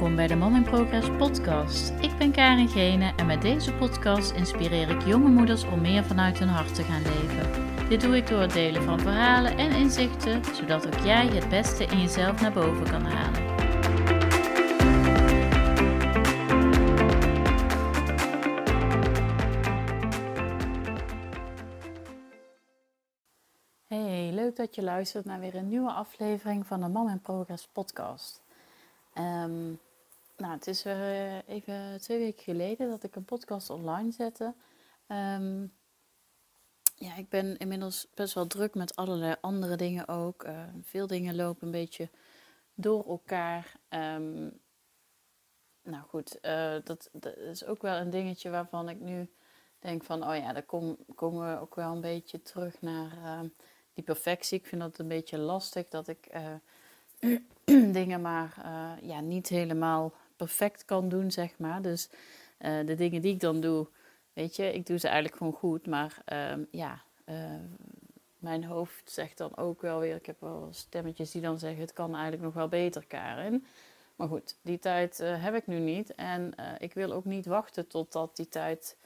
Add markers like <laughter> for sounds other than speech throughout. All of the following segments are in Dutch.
Welkom bij de Mom in Progress podcast. Ik ben Karin Gene en met deze podcast inspireer ik jonge moeders om meer vanuit hun hart te gaan leven. Dit doe ik door het delen van verhalen en inzichten, zodat ook jij het beste in jezelf naar boven kan halen. Hey, leuk dat je luistert naar weer een nieuwe aflevering van de Mom in Progress podcast. Um, nou, het is uh, even twee weken geleden dat ik een podcast online zette. Um, ja, ik ben inmiddels best wel druk met allerlei andere dingen ook. Uh, veel dingen lopen een beetje door elkaar. Um, nou goed, uh, dat, is ook wel een dingetje waarvan ik nu denk van, oh ja, daar kom, komen we ook wel een beetje terug naar uh, die perfectie. Ik vind dat een beetje lastig dat ik <clears throat> dingen maar ja, niet helemaal perfect kan doen, zeg maar. Dus de dingen die ik dan doe, Weet je, ik doe ze eigenlijk gewoon goed, maar ehm, ja, ehm, mijn hoofd zegt dan ook wel weer, ik heb wel stemmetjes die dan zeggen, het kan eigenlijk nog wel beter, Karin. Maar goed, die tijd uh, heb ik nu niet en ik wil ook niet wachten totdat die tijd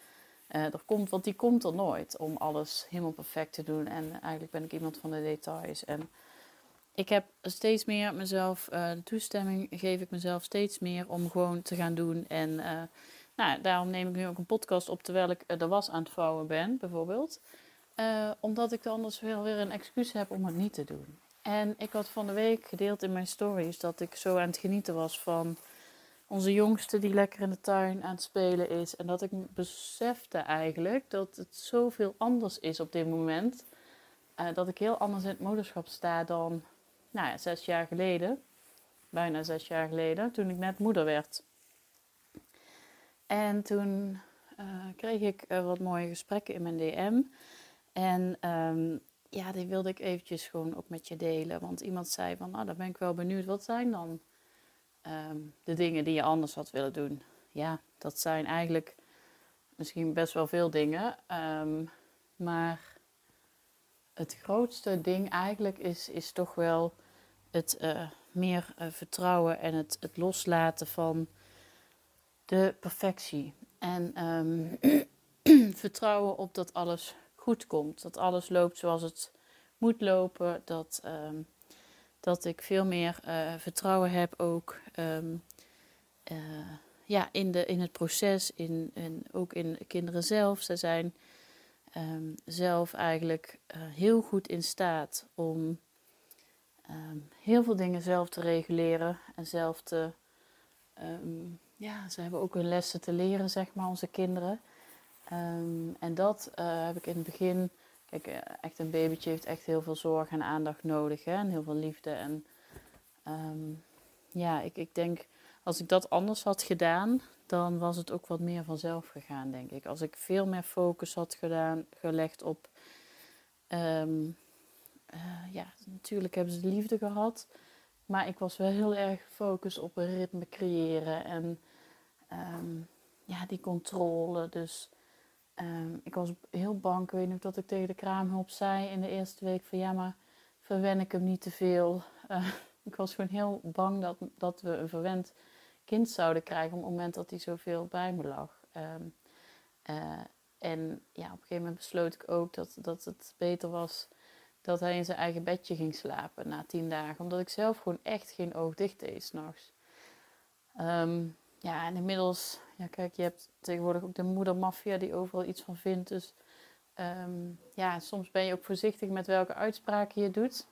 er komt, want die komt er nooit om alles helemaal perfect te doen. En eigenlijk ben ik iemand van de details. En ik heb steeds meer mezelf, de toestemming geef ik mezelf steeds meer om gewoon te gaan doen en nou, daarom neem ik nu ook een podcast op terwijl ik de was aan het vouwen ben, bijvoorbeeld. Uh, omdat ik dan anders wel weer een excuus heb om het niet te doen. En ik had van de week gedeeld in mijn stories dat ik zo aan het genieten was van onze jongste die lekker in de tuin aan het spelen is. En dat ik besefte eigenlijk dat het zoveel anders is op dit moment. Uh, dat ik heel anders in het moederschap sta dan nou ja, zes jaar geleden. Bijna zes jaar geleden, toen ik net moeder werd. En toen uh, kreeg ik uh, wat mooie gesprekken in mijn DM. En um, ja, die wilde ik eventjes gewoon ook met je delen. Want iemand zei van, nou, dan ben ik wel benieuwd. Wat zijn dan um, de dingen die je anders had willen doen? Ja, dat zijn eigenlijk misschien best wel veel dingen. Um, maar het grootste ding eigenlijk is, is toch wel het uh, meer vertrouwen en het, het loslaten van de perfectie. En um, <clears throat> vertrouwen op dat alles goed komt. Dat alles loopt zoals het moet lopen. Dat, um, dat ik veel meer uh, vertrouwen heb ook uh, ja, in, de, in het proces. In, in, ook in de kinderen zelf. Ze zijn zelf eigenlijk heel goed in staat om heel veel dingen zelf te reguleren. En zelf te ja, ze hebben ook hun lessen te leren, zeg maar, onze kinderen. Um, en dat uh, heb ik in het begin. Kijk, uh, echt een babytje heeft echt heel veel zorg en aandacht nodig. Hè? En heel veel liefde. En ja, ik, ik denk, als ik dat anders had gedaan, dan was het ook wat meer vanzelf gegaan, denk ik. Als ik veel meer focus had gedaan, gelegd op. uh, ja, natuurlijk hebben ze liefde gehad. Maar ik was wel heel erg gefocust op een ritme creëren en um, ja, die controle. Dus um, ik was heel bang. Ik weet nog dat ik tegen de kraamhulp zei in de eerste week van ja, maar verwen ik hem niet te veel. Uh, <laughs> ik was gewoon heel bang dat, dat we een verwend kind zouden krijgen op het moment dat hij zoveel bij me lag. Um, uh, en ja, op een gegeven moment besloot ik ook dat, dat het beter was dat hij in zijn eigen bedje ging slapen na tien dagen. Omdat ik zelf gewoon echt geen oog dicht deed s'nachts. Um, ja, en inmiddels, ja, kijk, je hebt tegenwoordig ook de moedermafia die overal iets van vindt. Dus um, ja, soms ben je ook voorzichtig met welke uitspraken je doet.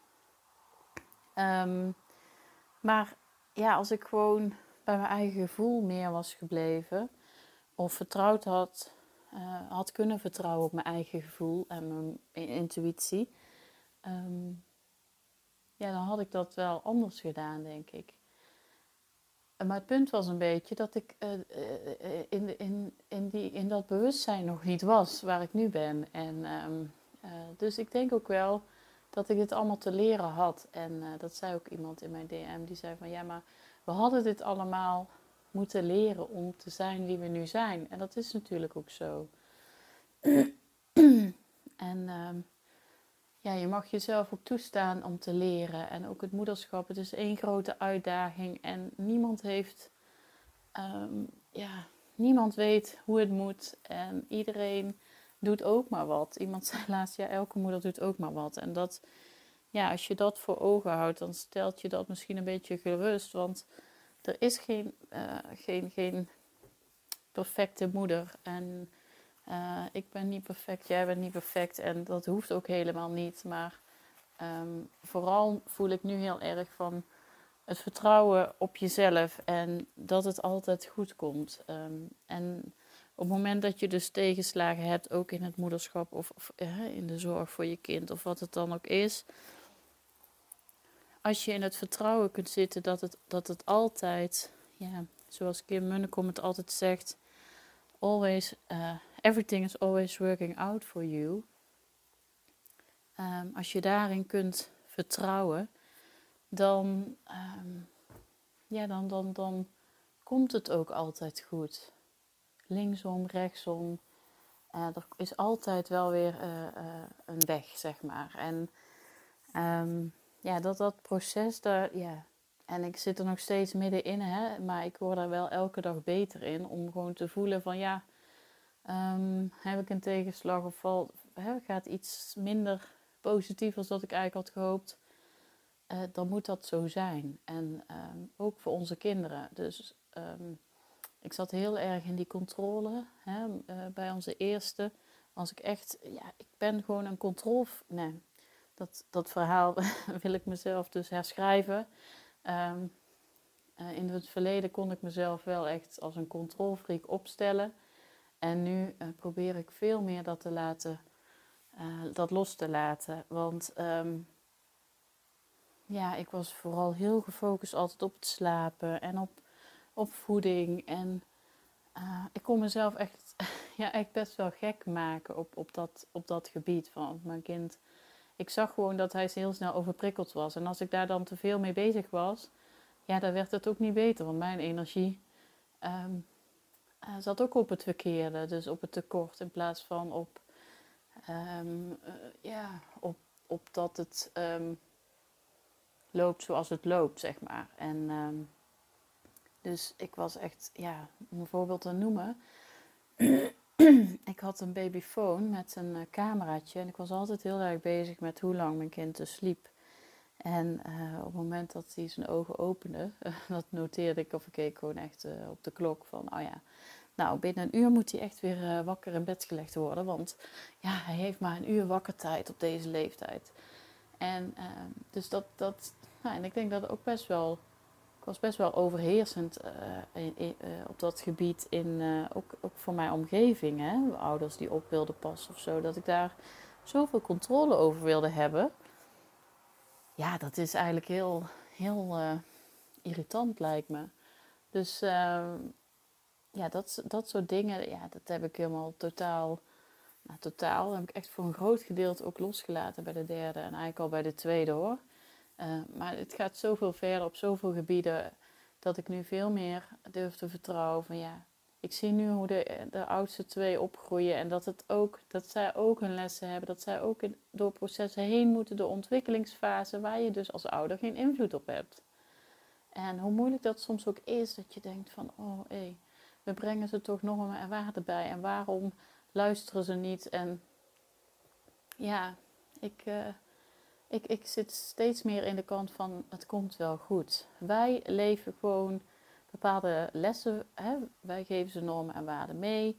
Um, maar ja, als ik gewoon bij mijn eigen gevoel meer was gebleven, of vertrouwd had, uh, had kunnen vertrouwen op mijn eigen gevoel en mijn intuïtie, um, ja, dan had ik dat wel anders gedaan, denk ik. Maar het punt was een beetje dat ik uh, in, in, in, die, in dat bewustzijn nog niet was waar ik nu ben. En, uh, dus ik denk ook wel dat ik dit allemaal te leren had. En dat zei ook iemand in mijn DM, die zei van ja, maar we hadden dit allemaal moeten leren om te zijn wie we nu zijn. En dat is natuurlijk ook zo. <clears throat> en um, ja, je mag jezelf ook toestaan om te leren. En ook het moederschap, het is één grote uitdaging. En niemand heeft ehm, ja, niemand weet hoe het moet en iedereen doet ook maar wat. Iemand <laughs> zei laatst, ja, elke moeder doet ook maar wat. En dat, ja, als je dat voor ogen houdt, dan stelt je dat misschien een beetje gerust. Want er is geen, uh, geen, geen perfecte moeder. En uh, ik ben niet perfect, jij bent niet perfect. En dat hoeft ook helemaal niet. Maar um, vooral voel ik nu heel erg van het vertrouwen op jezelf en dat het altijd goed komt. Um, en op het moment dat je dus tegenslagen hebt, ook in het moederschap of, of in de zorg voor je kind of wat het dan ook is. Als je in het vertrouwen kunt zitten dat het, dat het altijd, ja, zoals Kim Munnekom het altijd zegt, always, uh, everything is always working out for you. Um, als je daarin kunt vertrouwen, dan, um, ja, dan, dan, dan komt het ook altijd goed linksom, rechtsom. Uh, er is altijd wel weer uh, uh, een weg, zeg maar. En um, ja, dat, dat proces, daar, ja. En ik zit er nog steeds middenin, hè, maar ik word er wel elke dag beter in. Om gewoon te voelen van ja, um, heb ik een tegenslag of val, gaat iets minder positief als dat ik eigenlijk had gehoopt. dan moet dat zo zijn. En um, ook voor onze kinderen. Dus um, ik zat heel erg in die controle uh, bij onze eerste. Als ik echt, ja, ik ben gewoon een controle. Nee, dat, dat verhaal <laughs> wil ik mezelf dus herschrijven. Uh, in het verleden kon ik mezelf wel echt als een controlfreak opstellen. En nu uh, probeer ik veel meer dat te laten, dat los te laten. Want um, ja, ik was vooral heel gefocust altijd op het slapen en op op voeding. En uh, ik kon mezelf echt, <laughs> ja, echt best wel gek maken op, op, dat, op dat gebied van mijn kind. Ik zag gewoon dat hij heel snel overprikkeld was. En als ik daar dan te veel mee bezig was, ja, dan werd het ook niet beter. Want mijn energie uh, zat ook op het verkeerde. Dus op het tekort in plaats van op, um, uh, ja, op, op dat het um, loopt zoals het loopt, zeg maar. En dus ik was echt, ja, om een voorbeeld te noemen. <clears throat> ik had een babyfoon met een uh, cameraatje en ik was altijd heel erg bezig met hoe lang mijn kind dus sliep. En uh, op het moment dat hij zijn ogen opende, <laughs> dat noteerde ik of ik keek gewoon echt op de klok van, oh ja, nou binnen een uur moet hij echt weer wakker in bed gelegd worden, want ja, hij heeft maar een uur wakkertijd op deze leeftijd. En dus dat, dat nou, en ik denk dat ook best wel ik was best wel overheersend in, op dat gebied, in, ook, ook voor mijn omgeving. Hè? Ouders die op wilden passen of zo. Dat ik daar zoveel controle over wilde hebben. Ja, dat is eigenlijk heel, heel irritant, lijkt me. Dus ehm, ja, dat, dat soort dingen, ja, dat heb ik helemaal totaal... Nou, totaal heb ik echt voor een groot gedeelte ook losgelaten bij de derde en eigenlijk al bij de tweede hoor. Uh, maar het gaat zoveel verder op zoveel gebieden dat ik nu veel meer durf te vertrouwen van ja, ik zie nu hoe de, de oudste twee opgroeien en dat, het ook, dat zij ook hun lessen hebben, dat zij ook door processen heen moeten, de ontwikkelingsfase waar je dus als ouder geen invloed op hebt. En hoe moeilijk dat soms ook is, dat je denkt van oh hé, we brengen ze toch nog een waarde bij en waarom luisteren ze niet? En ja, ik, uh, ik, ik zit steeds meer in de kant van het komt wel goed. Wij leven gewoon bepaalde lessen. Hè? Wij geven ze normen en waarden mee.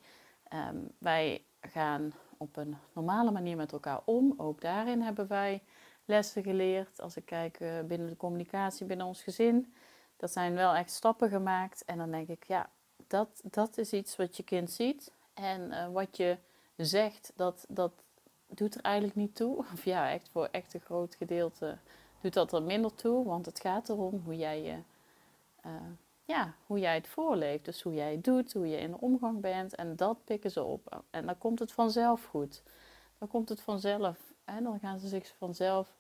Um, wij gaan op een normale manier met elkaar om. Ook daarin hebben wij lessen geleerd. Als ik kijk uh, binnen de communicatie binnen ons gezin. Dat zijn wel echt stappen gemaakt. En dan denk ik, ja, dat, dat is iets wat je kind ziet. En uh, wat je zegt, dat, dat, doet er eigenlijk niet toe. <laughs> Of ja, echt voor echt een groot gedeelte doet dat er minder toe. Want het gaat erom hoe jij, je, uh, ja, hoe jij het voorleeft. Dus hoe jij het doet, hoe je in de omgang bent. En dat pikken ze op. En dan komt het vanzelf goed. Dan komt het vanzelf. En dan gaan ze zich vanzelf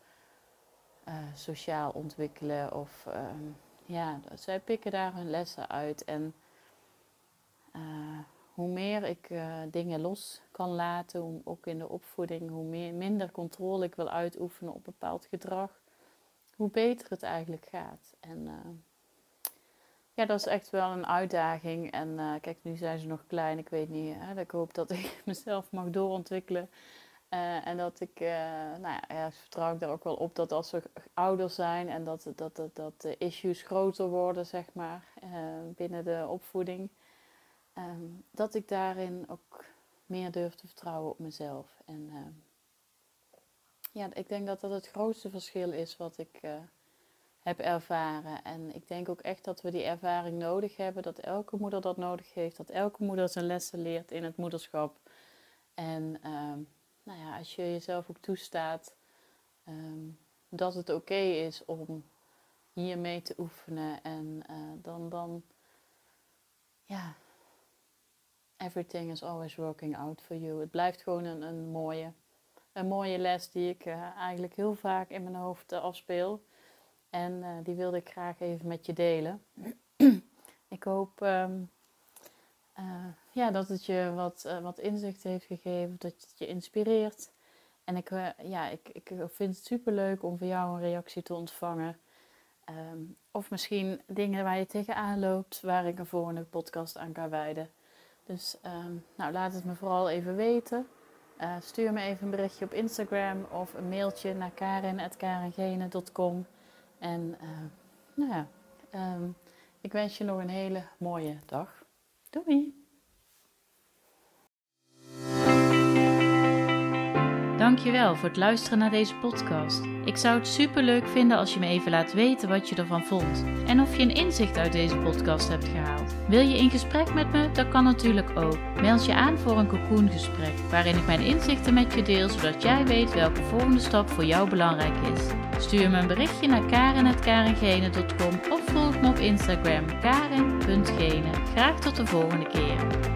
uh, sociaal ontwikkelen. Of uh, ja, zij pikken daar hun lessen uit. En uh, hoe meer ik uh, dingen los kan laten, ook in de opvoeding, hoe meer, minder controle ik wil uitoefenen op bepaald gedrag, hoe beter het eigenlijk gaat. En uh, ja, dat is echt wel een uitdaging. En uh, kijk, nu zijn ze nog klein. Ik weet niet. Hè, ik hoop dat <laughs> ik mezelf mag doorontwikkelen. Uh, en dat ik, uh, nou ja, ja, vertrouw ik daar ook wel op dat als ze ouder zijn en dat, dat, dat, dat de issues groter worden, zeg maar, binnen de opvoeding, um, dat ik daarin ook meer durf te vertrouwen op mezelf. En ja, ik denk dat dat het grootste verschil is wat ik heb ervaren. En ik denk ook echt dat we die ervaring nodig hebben, dat elke moeder dat nodig heeft, dat elke moeder zijn lessen leert in het moederschap. En um, nou ja, als je jezelf ook toestaat um, dat het oké is om hier mee te oefenen en uh, dan, dan, ja, everything is always working out for you. Het blijft gewoon een, een mooie, een mooie les die ik uh, eigenlijk heel vaak in mijn hoofd uh, afspeel. En uh, die wilde ik graag even met je delen. <clears throat> ik hoop um, uh, ja, dat het je wat, uh, wat inzicht heeft gegeven, dat het je inspireert. En ik, ja, ik, ik vind het super leuk om van jou een reactie te ontvangen. Um, of misschien dingen waar je tegenaan loopt, waar ik een volgende podcast aan kan wijden. Dus um, nou, laat het me vooral even weten. stuur me even een berichtje op Instagram of een mailtje naar karin.karengene.com. En uh, nou ja, um, ik wens je nog een hele mooie dag. Doei! Dankjewel voor het luisteren naar deze podcast. Ik zou het super leuk vinden als je me even laat weten wat je ervan vond en of je een inzicht uit deze podcast hebt gehaald. Wil je in gesprek met me? Dat kan natuurlijk ook. Meld je aan voor een cocoongesprek waarin ik mijn inzichten met je deel zodat jij weet welke volgende stap voor jou belangrijk is. Stuur me een berichtje naar karen.karengene.com of volg me op Instagram karen.gene. Graag tot de volgende keer.